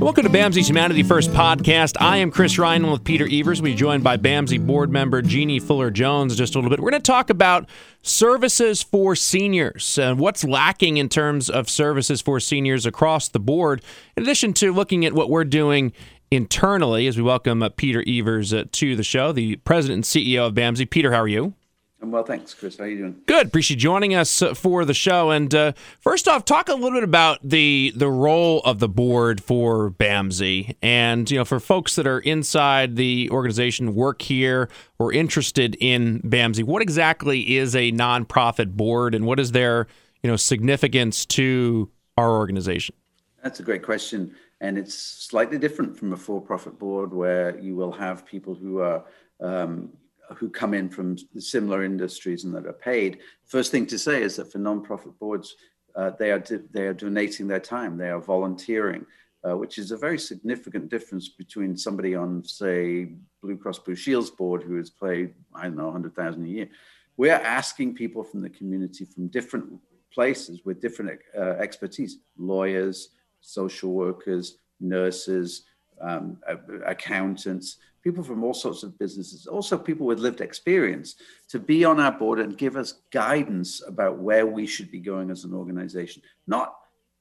Welcome to BAMSI's Humanity First podcast. I am Chris Ryan with Peter Evers. We're joined by BAMSI board member Jeannie Fuller Jones just a little bit. We're going to talk about services for seniors and what's lacking in terms of services for seniors across the board, in addition to looking at what we're doing internally as we welcome uh, Peter Evers uh, to the show, the president and CEO of BAMSI. Peter, how are you? I'm well, thanks, Chris. How are you doing? Good. Appreciate you joining us uh, for the show. And uh, first off, talk a little bit about the the role of the board for BAMSI, and you know, for folks that are inside the organization, work here, or interested in BAMSI. What exactly is a nonprofit board, and what is their you know significance to our organization? That's a great question, and it's slightly different from a for-profit board where you will have people who are um, who come in from similar industries and that are paid. First thing to say is that for nonprofit boards, uh, they are they are donating their time, they are volunteering, uh, which is a very significant difference between somebody on, say, Blue Cross Blue Shield's board who has paid I don't know hundred thousand a year. We're asking people from the community from different places with different uh, expertise: lawyers, social workers, nurses, um, accountants, people from all sorts of businesses, also people with lived experience, to be on our board and give us guidance about where we should be going as an organization. Not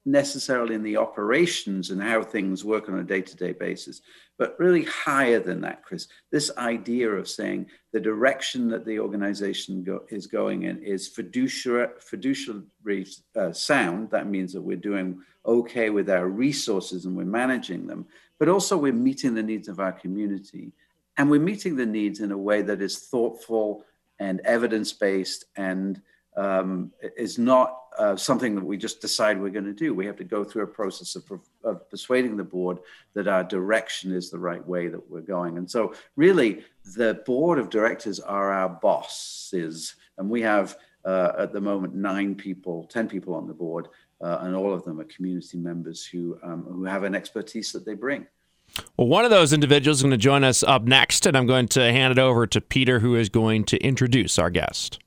necessarily in the operations and how things work on a day-to-day basis but really higher than that chris. This idea of saying the direction that the organization go, is going in is fiduciary fiduciary uh, sound. That means that we're doing okay with our resources and we're managing them but also we're meeting the needs of our community. And we're meeting the needs in a way that is thoughtful and evidence based and um, is not uh, something that we just decide we're going to do. We have to go through a process of, of, persuading the board that our direction is the right way that we're going. And so, really, the board of directors are our bosses. And we have uh, at the moment nine people, 10 people on the board uh, and all of them are community members who um, who have an expertise that they bring. Well, one of those individuals is going to join us up next, and I'm going to hand it over to Peter, who is going to introduce our guest.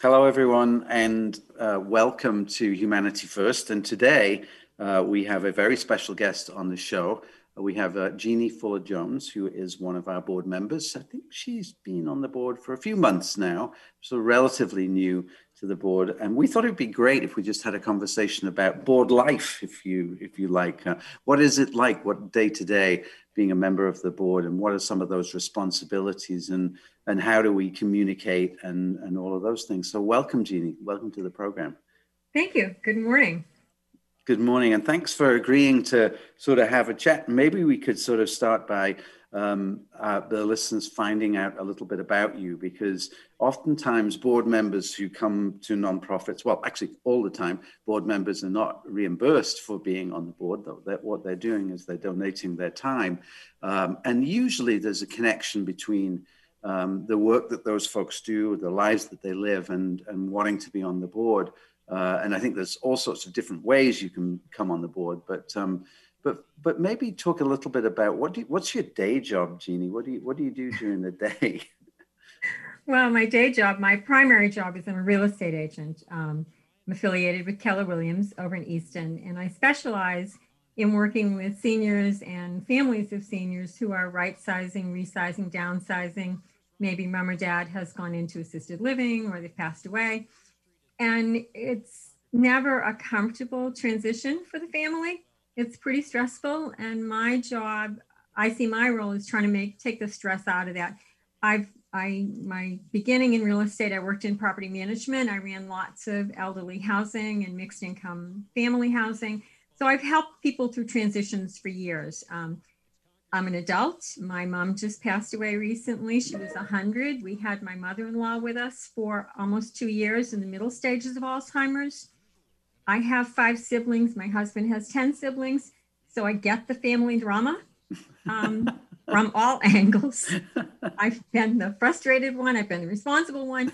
Hello, everyone, and uh, welcome to Humanity First. And today uh, we have a very special guest on the show. We have uh, Jeannie Fuller Jones, who is one of our board members. I think she's been on the board for a few months now, so relatively new to the board. And we thought it'd be great if we just had a conversation about board life, if you if you like. Uh, what is it like? What day to day being a member of the board, and what are some of those responsibilities, and and how do we communicate, and and all of those things. So welcome, Jeannie. Welcome to the program. Thank you. Good morning. Good morning, and thanks for agreeing to sort of have a chat. Maybe we could sort of start by um, uh, the listeners finding out a little bit about you, because oftentimes board members who come to nonprofits, well, actually all the time, board members are not reimbursed for being on the board. Though what they're doing is they're donating their time, um, and usually there's a connection between um, the work that those folks do, the lives that they live, and and wanting to be on the board. Uh, and I think there's all sorts of different ways you can come on the board. But um, but but maybe talk a little bit about what do you, what's your day job, Jeannie? What do you what do you do during the day? well, my day job, my primary job is I'm a real estate agent. Um, I'm affiliated with Keller Williams over in Easton, and I specialize in working with seniors and families of seniors who are right sizing, resizing, downsizing. Maybe mom or dad has gone into assisted living or they've passed away and it's never a comfortable transition for the family. It's pretty stressful. And my job, I see my role is trying to make take the stress out of that. I've I my beginning in real estate, I worked in property management. I ran lots of elderly housing and mixed income family housing. So I've helped people through transitions for years. Um, I'm an adult. My mom just passed away recently. She was 100. We had my mother in law with us for almost two years in the middle stages of Alzheimer's. I have five siblings. My husband has 10 siblings. So I get the family drama um, from all angles. I've been the frustrated one, I've been the responsible one.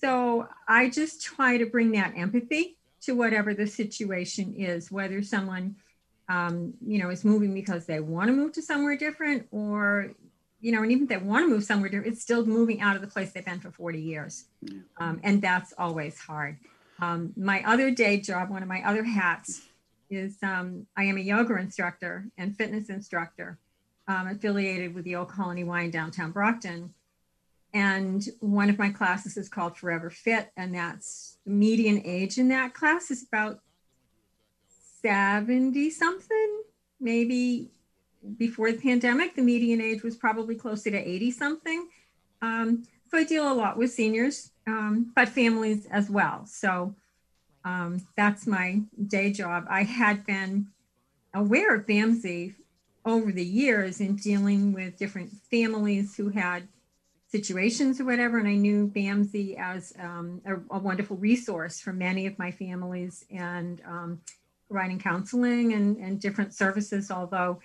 So I just try to bring that empathy to whatever the situation is, whether someone um, you know, is moving because they want to move to somewhere different, or you know, and even if they want to move somewhere different, it's still moving out of the place they've been for 40 years, um, and that's always hard. Um, my other day job, one of my other hats, is um, I am a yoga instructor and fitness instructor um, affiliated with the Old Colony Y in downtown Brockton. And one of my classes is called Forever Fit, and that's the median age in that class is about 70 something, maybe before the pandemic, the median age was probably closer to 80 something. Um, so I deal a lot with seniors, um, but families as well. So um, that's my day job. I had been aware of BAMSI over the years in dealing with different families who had situations or whatever. And I knew BAMSI as um, a, a, wonderful resource for many of my families and um, providing counseling and, and different services. Although,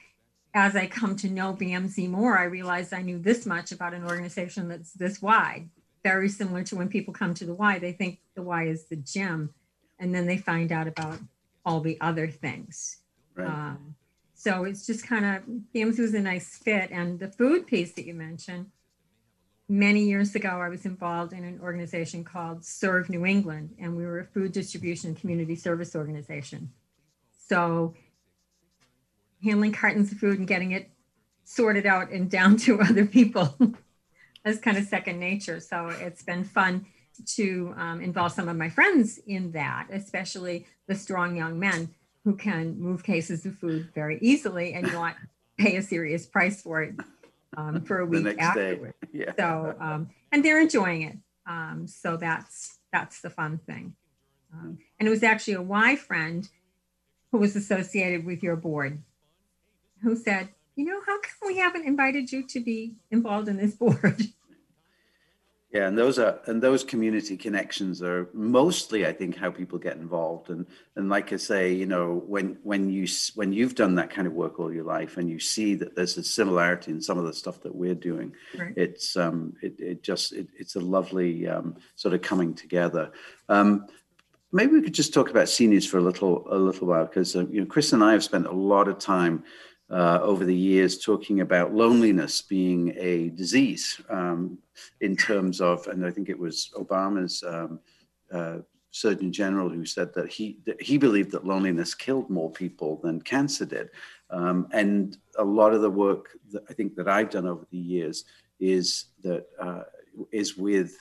as I come to know BAMSI more, I realized I knew this much about an organization that's this wide. Very similar to when people come to the Y, they think the Y is the gym, and then they find out about all the other things. Right. Um, so it's just kind of BAMSI was a nice fit, and the food piece that you mentioned many years ago, I was involved in an organization called Serve New England, and we were a food distribution community service organization. So, handling cartons of food and getting it sorted out and down to other people is kind of second nature. So, it's been fun to um, involve some of my friends in that, especially the strong young men who can move cases of food very easily and not pay a serious price for it um, for a week afterward. Yeah. So, um, and they're enjoying it. Um, so that's that's the fun thing. Um, and it was actually a Y friend who was associated with your board who said, you know, how come we haven't invited you to be involved in this board? Yeah, and those are and those community connections are mostly, I think, how people get involved. And and like I say, you know, when when you when you've done that kind of work all your life, and you see that there's a similarity in some of the stuff that we're doing, right. it's um it it just it, it's a lovely um, sort of coming together. Um, maybe we could just talk about seniors for a little a little while because uh, you know Chris and I have spent a lot of time uh, over the years talking about loneliness being a disease um, in terms of, and I think it was Obama's um, uh, Surgeon General who said that he that he believed that loneliness killed more people than cancer did, um, and a lot of the work that I think that I've done over the years is that uh, is with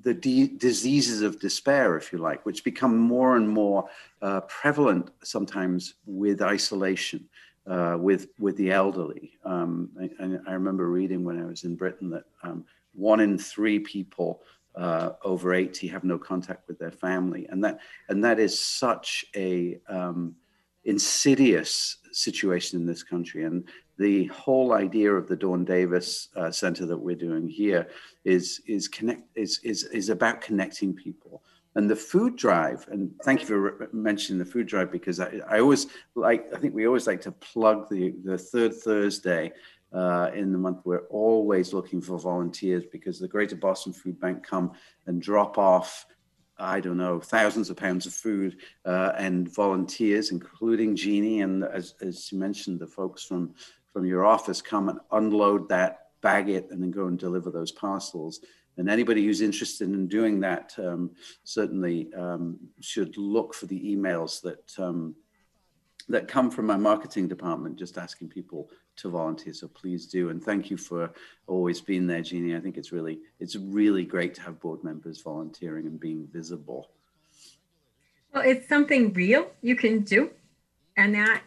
the de- diseases of despair, if you like, which become more and more uh, prevalent sometimes with isolation uh, with with the elderly. Um, I, I, remember reading when I was in Britain that um, one in three people uh, over 80 have no contact with their family, and that and that is such a um, insidious situation in this country. And the whole idea of the Dawn Davis uh, Center that we're doing here is is connect is is is about connecting people. And the food drive and thank you for mentioning the food drive because I, I always like i think we always like to plug the the third thursday uh, in the month. We're always looking for volunteers because the greater boston food bank come and drop off i don't know thousands of pounds of food uh, and volunteers including jeannie and as, as you mentioned the folks from from your office come and unload that bag it and then go and deliver those parcels and anybody who's interested in doing that um, certainly um, should look for the emails that um, that come from my marketing department, just asking people to volunteer. So please do, and thank you for always being there, Jeannie. I think it's really it's really great to have board members volunteering and being visible. Well, it's something real you can do, and that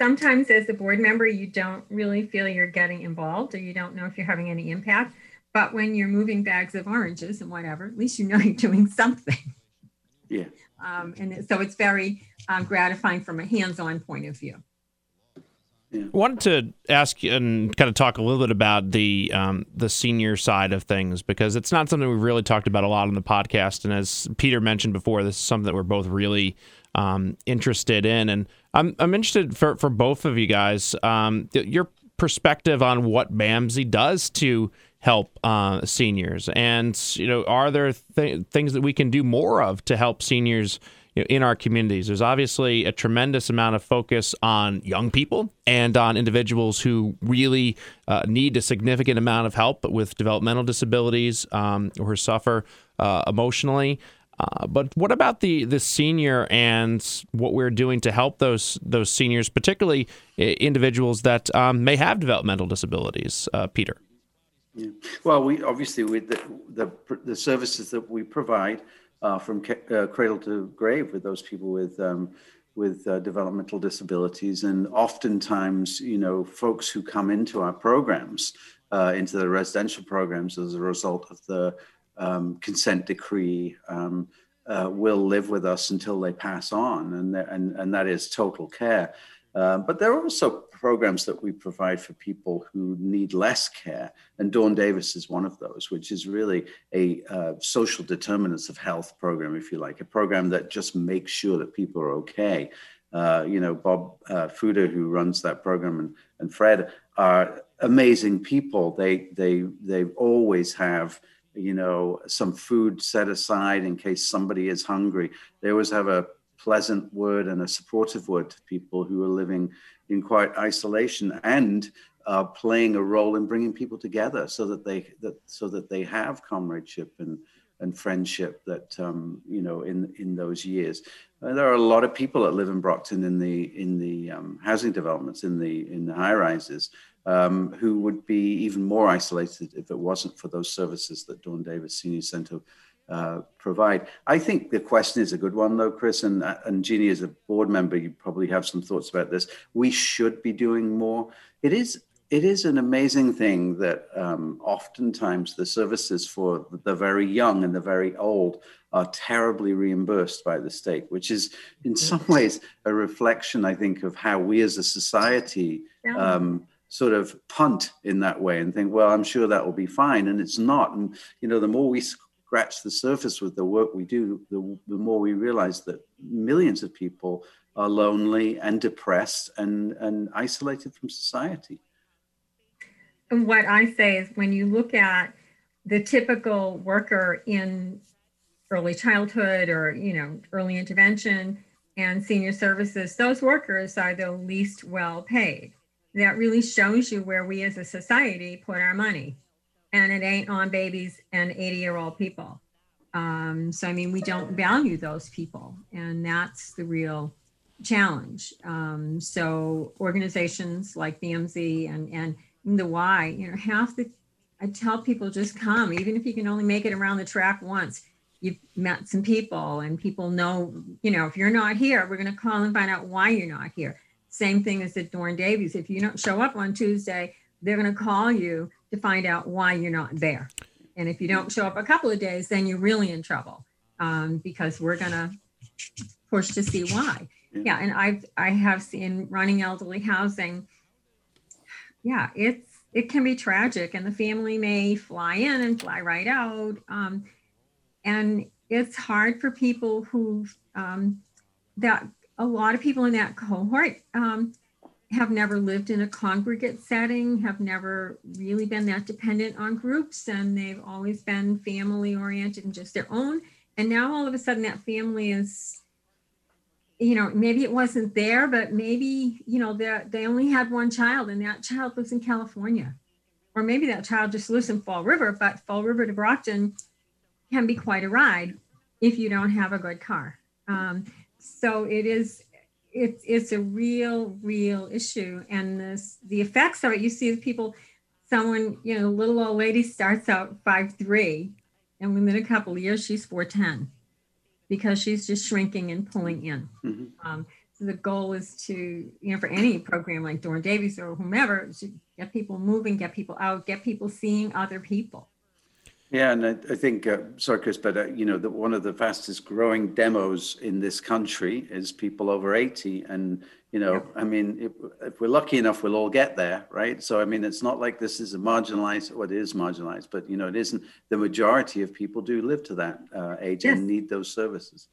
sometimes as a board member you don't really feel you're getting involved or you don't know if you're having any impact but when you're moving bags of oranges and whatever, at least you know you're doing something. Yeah. Um, and so it's very um, gratifying from a hands-on point of view. Yeah. I wanted to ask and kind of talk a little bit about the um, the senior side of things because it's not something we've really talked about a lot on the podcast. And as Peter mentioned before, this is something that we're both really um, interested in. And I'm I'm interested for for both of you guys um, your perspective on what BAMSI does to help uh, seniors? And you know, are there th- things that we can do more of to help seniors? You know, in our communities, there's obviously a tremendous amount of focus on young people and on individuals who really uh, need a significant amount of help with developmental disabilities um, or suffer uh, emotionally. Uh, but what about the the senior and what we're doing to help those those seniors, particularly individuals that um, may have developmental disabilities, uh, Peter? Yeah. Well, we obviously with the, the, the services that we provide uh, from uh, cradle to grave with those people with um, with uh, developmental disabilities, and oftentimes, you know, folks who come into our programs, uh, into the residential programs as a result of the um, consent decree. Um, uh, will live with us until they pass on, and, and, and that is total care. Uh, but there are also programs that we provide for people who need less care. And Dawn Davis is one of those, which is really a uh, social determinants of health program, if you like, a program that just makes sure that people are okay. Uh, you know, Bob uh, Fuda, who runs that program, and, and Fred are amazing people. They, they, they always have you know, some food set aside in case somebody is hungry. They always have a pleasant word and a supportive word to people who are living in quite isolation and uh, playing a role in bringing people together so that they that so that they have comradeship and and friendship that um, you know in in those years. Uh, there are a lot of people that live in Brockton in the in the um, housing developments in the in the high rises um, who would be even more isolated if it wasn't for those services that Dawn Davis Senior Center uh, provide. I think the question is a good one, though, Chris, and, uh, and Jeannie, as a board member, you probably have some thoughts about this. We should be doing more. It is it is an amazing thing that um, oftentimes the services for the very young and the very old are terribly reimbursed by the state, which is in some ways a reflection, I think, of how we as a society um, sort of punt in that way and think, well, I'm sure that will be fine. And it's not. And, you know, the more we scratch the surface with the work we do, the, the more we realize that millions of people are lonely and depressed and, and isolated from society. And what I say is when you look at the typical worker in early childhood or, you know, early intervention and senior services, those workers are the least well paid that really shows you where we as a society put our money. And it ain't on babies and 80 year old people. Um, so, I mean, we don't value those people. And that's the real challenge. Um, so, organizations like BAMSI and, and the Y, you know, half the, I tell people just come, even if you can only make it around the track once. You've met some people, and people know, you know, if you're not here, we're going to call and find out why you're not here same thing as at Dawn Davis. If you don't show up on Tuesday, they're going to call you to find out why you're not there. And if you don't show up a couple of days, then you're really in trouble um, because we're going to push to see why. Yeah, and I've I have seen running elderly housing. Yeah, it's it can be tragic, and the family may fly in and fly right out, um, and it's hard for people who um, that a lot of people in that cohort um, have never lived in a congregate setting, have never really been that dependent on groups, and they've always been family oriented and just their own. And now all of a sudden, that family is, you know, maybe it wasn't there, but maybe, you know, they only had one child and that child lives in California. Or maybe that child just lives in Fall River, but Fall River to Brockton can be quite a ride if you don't have a good car. Um, so it is it's it's a real real issue. And this the effects of it you see the people someone you know a little old lady starts out five three and within a couple of years she's 410 because she's just shrinking and pulling in. Mm-hmm. um, so the goal is to you know for any program like Dawn Davis or whomever to get people moving get people out get people seeing other people yeah, and I, I think, uh, sorry, Chris, but uh, you know, that one of the fastest growing demos in this country is people over 80. And, you know, yeah. I mean, if, if, we're lucky enough, we'll all get there, right? So, I mean, it's not like this is a marginalized, what well, is marginalized, but, you know, it isn't. The majority of people do live to that uh, age yes. and need those services.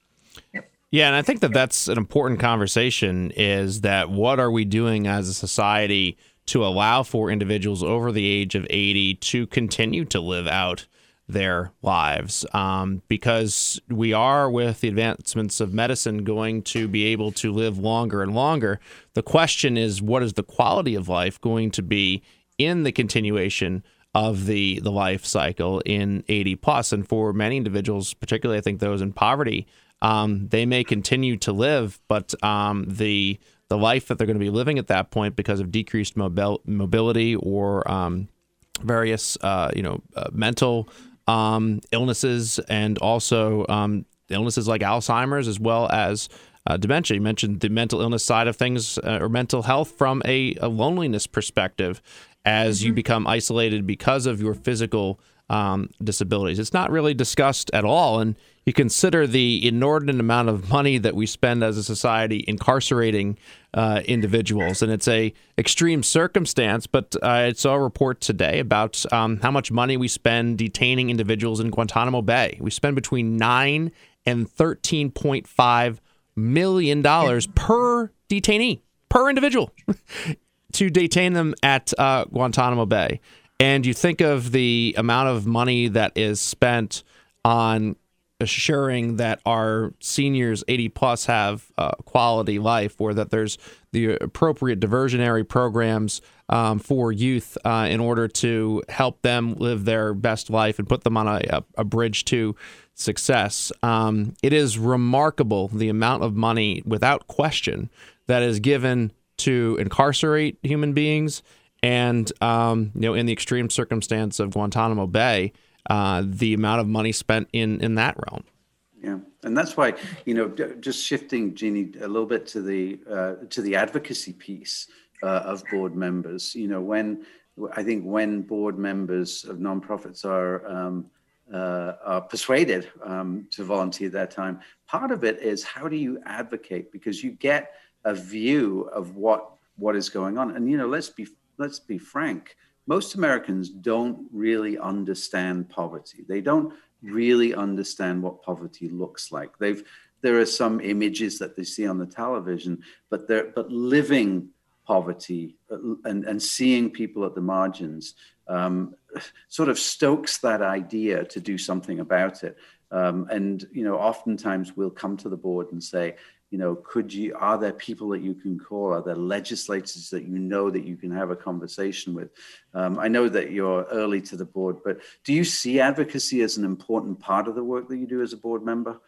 Yep. Yeah, and I think that that's an important conversation is that what are we doing as a society to allow for individuals over the age of 80 to continue to live out their lives um, because we are, with the advancements of medicine, going to be able to live longer and longer. The question is, what is the quality of life going to be in the continuation of the the life cycle in 80 plus, and for many individuals, particularly I think those in poverty, um, they may continue to live, but um, the the life that they're going to be living at that point because of decreased mobil- mobility or um, various uh, you know uh, mental um, illnesses and also um, illnesses like Alzheimer's as well as uh, dementia. You mentioned the mental illness side of things uh, or mental health from a, a loneliness perspective as mm-hmm. you become isolated because of your physical um, disabilities. It's not really discussed at all. And you consider the inordinate amount of money that we spend as a society incarcerating uh, individuals, and it's a extreme circumstance. But I saw a report today about um, how much money we spend detaining individuals in Guantanamo Bay. We spend between nine and thirteen point five million dollars per detainee per individual to detain them at uh, Guantanamo Bay. And you think of the amount of money that is spent on assuring that our seniors 80 plus have a quality life or that there's the appropriate diversionary programs um, for youth uh, in order to help them live their best life and put them on a, a bridge to success. Um, it is remarkable the amount of money, without question, that is given to incarcerate human beings and um, you know, in the extreme circumstance of Guantanamo Bay, uh, the amount of money spent in in that realm. Yeah, and that's why you know, just shifting Jeannie a little bit to the uh, to the advocacy piece uh, of board members. You know, when I think when board members of nonprofits are um, uh, are persuaded um, to volunteer their time, part of it is how do you advocate because you get a view of what what is going on, and you know, let's be let's be frank, most Americans don't really understand poverty. They don't really understand what poverty looks like. They've there are some images that they see on the television, but they're but living poverty uh, and, and seeing people at the margins um, sort of stokes that idea to do something about it. Um, and you know, oftentimes we'll come to the board and say, you know, could you, are there people that you can call? Are there legislators that you know that you can have a conversation with? Um, I know that you're early to the board, but do you see advocacy as an important part of the work that you do as a board member?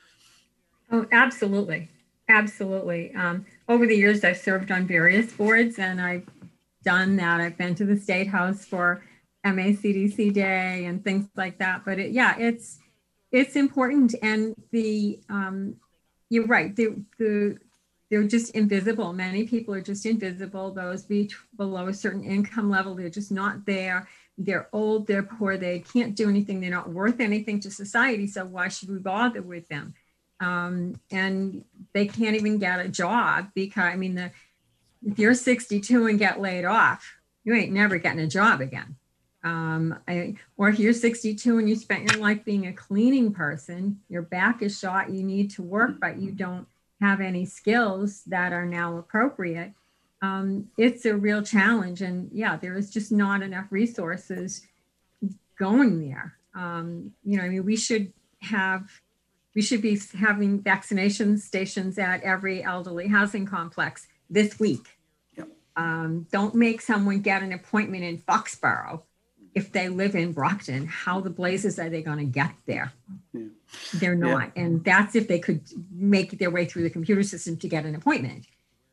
Oh, absolutely. Absolutely. Um, over the years, I've served on various boards and I've done that. I've been to the State House for MACDC Day and things like that. But it, yeah, it's, it's important. And the, um, you're right. They, the, they're just invisible. Many people are just invisible. Those be below a certain income level, they're just not there. They're old, they're poor, they can't do anything, they're not worth anything to society. So why should we bother with them? Um, and they can't even get a job because I mean, the, if you're 62 and get laid off, you ain't never getting a job again. Um, I, or if you're 62 and you spent your life being a cleaning person, your back is shot, you need to work, but you don't have any skills that are now appropriate. Um, it's a real challenge. And yeah, there is just not enough resources going there. Um, you know, I mean, we should have, we should be having vaccination stations at every elderly housing complex this week. Um, don't make someone get an appointment in Foxborough if they live in Brockton, how the blazes are they going to get there? Yeah. They're not. Yeah. And that's if they could make their way through the computer system to get an appointment.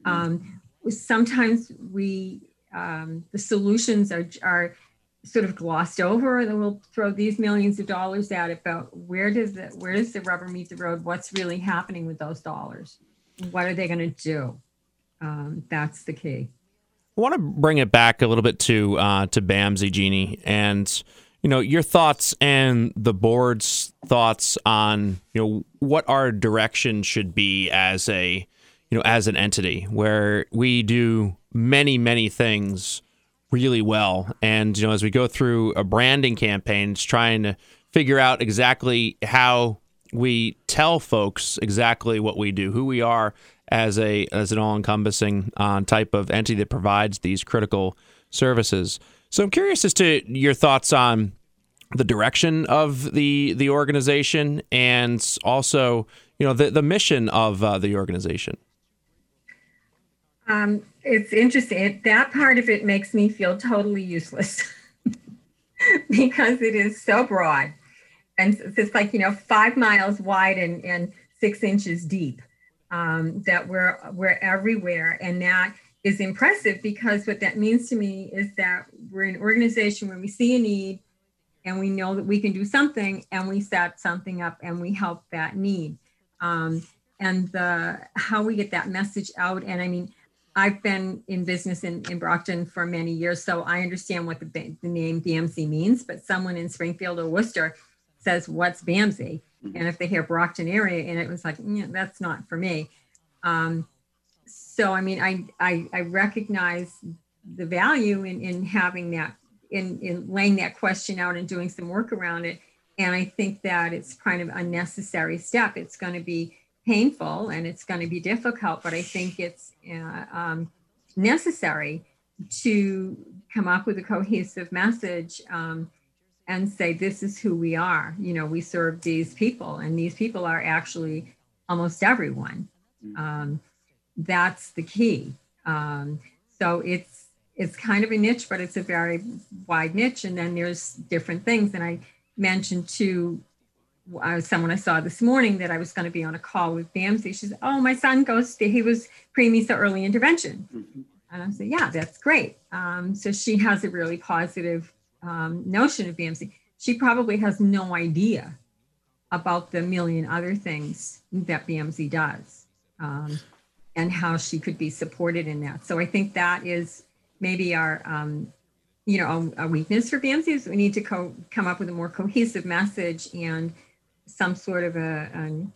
Um, sometimes we, um, the solutions are, are sort of glossed over and then we'll throw these millions of dollars at it, but where does the, where does the rubber meet the road? What's really happening with those dollars? What are they going to do? Um, that's the key. I want to bring it back a little bit to uh, to BAMSI, Jeannie, and you know your thoughts and the board's thoughts on you know what our direction should be as a you know as an entity where we do many many things really well, and you know as we go through a branding campaign, it's trying to figure out exactly how we tell folks exactly what we do, who we are as a as an all encompassing uh, type of entity that provides these critical services. So I'm curious as to your thoughts on the direction of the the organization and also you know the the mission of uh, the organization. Um, it's interesting. It, that part of it makes me feel totally useless. because it is so broad. And it's like, you know, five miles wide and, and six inches deep. Um, that we're we're everywhere. And that is impressive because what that means to me is that we're an organization where we see a need and we know that we can do something and we set something up and we help that need. Um, and the how we get that message out. And I mean, I've been in business in, in Brockton for many years, so I understand what the, the name BAMSI means, but someone in Springfield or Worcester says, what's BAMSI? Mm-hmm. And if they hear Brockton area, and it was like, yeah, that's not for me. Um, so, I mean, I, I, I recognize the value in, in having that, in, in laying that question out and doing some work around it. And I think that it's kind of a necessary step. It's going to be painful and it's going to be difficult, but I think it's uh, um, necessary to come up with a cohesive message um, and say, this is who we are. You know, we serve these people, and these people are actually almost everyone. Mm-hmm. Um, that's the key. Um, so it's it's kind of a niche, but it's a very wide niche. And then there's different things. And I mentioned to uh, someone I saw this morning that I was going to be on a call with BAMSI. She said, "Oh, my son goes to he was preemie, so early intervention." Mm-hmm. And I said, "Yeah, that's great." Um, so she has a really positive um, notion of BAMSI. She probably has no idea about the million other things that BAMSI does um, and how she could be supported in that. So I think that is maybe our um, you know a, weakness for BAMSI is we need to co- come up with a more cohesive message and some sort of a, an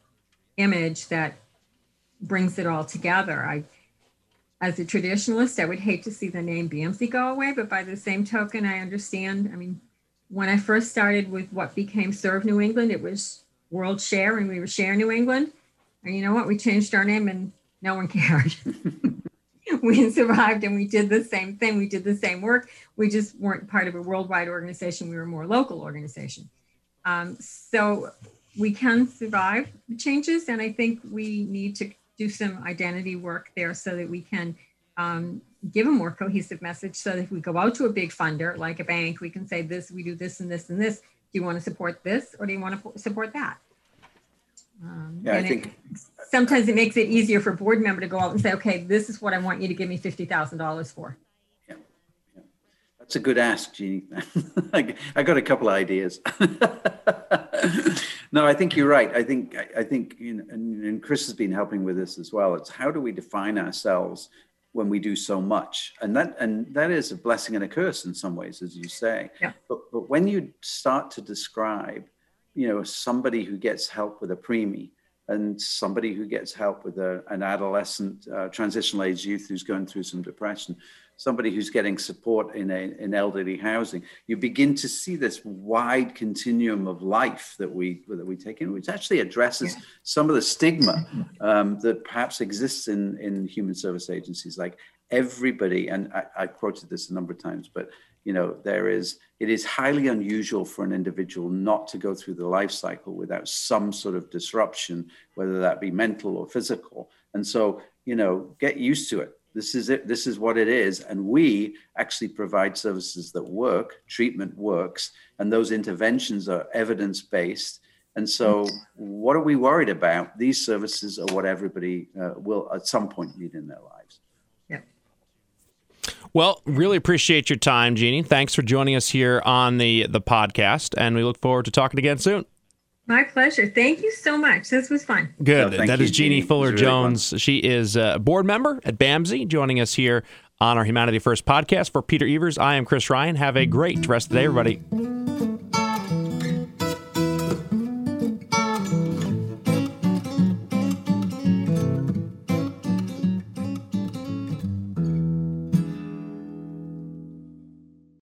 image that brings it all together. I, as a traditionalist, I would hate to see the name BAMSI go away, but by the same token, I understand. I mean, when I first started with what became Serve New England, it was World Share, and we were Share New England. And you know what? We changed our name, and no one cared. we survived, and we did the same thing. We did the same work. We just weren't part of a worldwide organization. We were a more local organization. Um, so we can survive changes. And I think we need to do some identity work there so that we can um, give a more cohesive message. So that if we go out to a big funder like a bank, we can say this, we do this and this and this. Do you want to support this or do you want to support that? Um, yeah, I think it, sometimes it makes it easier for a board member to go out and say, okay, this is what I want you to give me $50,000 for. That's a good ask, Jeannie. I got a couple of ideas. no, I think you're right. I think I think you know, and, Chris has been helping with this as well. It's how do we define ourselves when we do so much, and that and that is a blessing and a curse in some ways, as you say. Yeah. But but when you start to describe, you know, somebody who gets help with a preemie and somebody who gets help with a, an adolescent uh, transitional age youth who's going through some depression somebody who's getting support in, a, in elderly housing, you begin to see this wide continuum of life that we that we take in, which actually addresses yeah. some of the stigma um, that perhaps exists in, in human service agencies. Like everybody, and I, I quoted this a number of times, but you know there is it is highly unusual for an individual not to go through the life cycle without some sort of disruption whether that be mental or physical and so you know get used to it this is it. This is what it is. And we actually provide services that work, treatment works, and those interventions are evidence based. And so, what are we worried about? These services are what everybody uh, will at some point need in their lives. Yeah. Well, really appreciate your time, Jeannie. Thanks for joining us here on the the podcast, and we look forward to talking again soon. My pleasure. Thank you so much. This was fun. Good. No, that you, is Jeannie, Jeannie. Fuller really Jones. Fun. She is a board member at BAMSI, joining us here on our Humanity First podcast. For Peter Evers, I am Chris Ryan. Have a great rest of the day, everybody.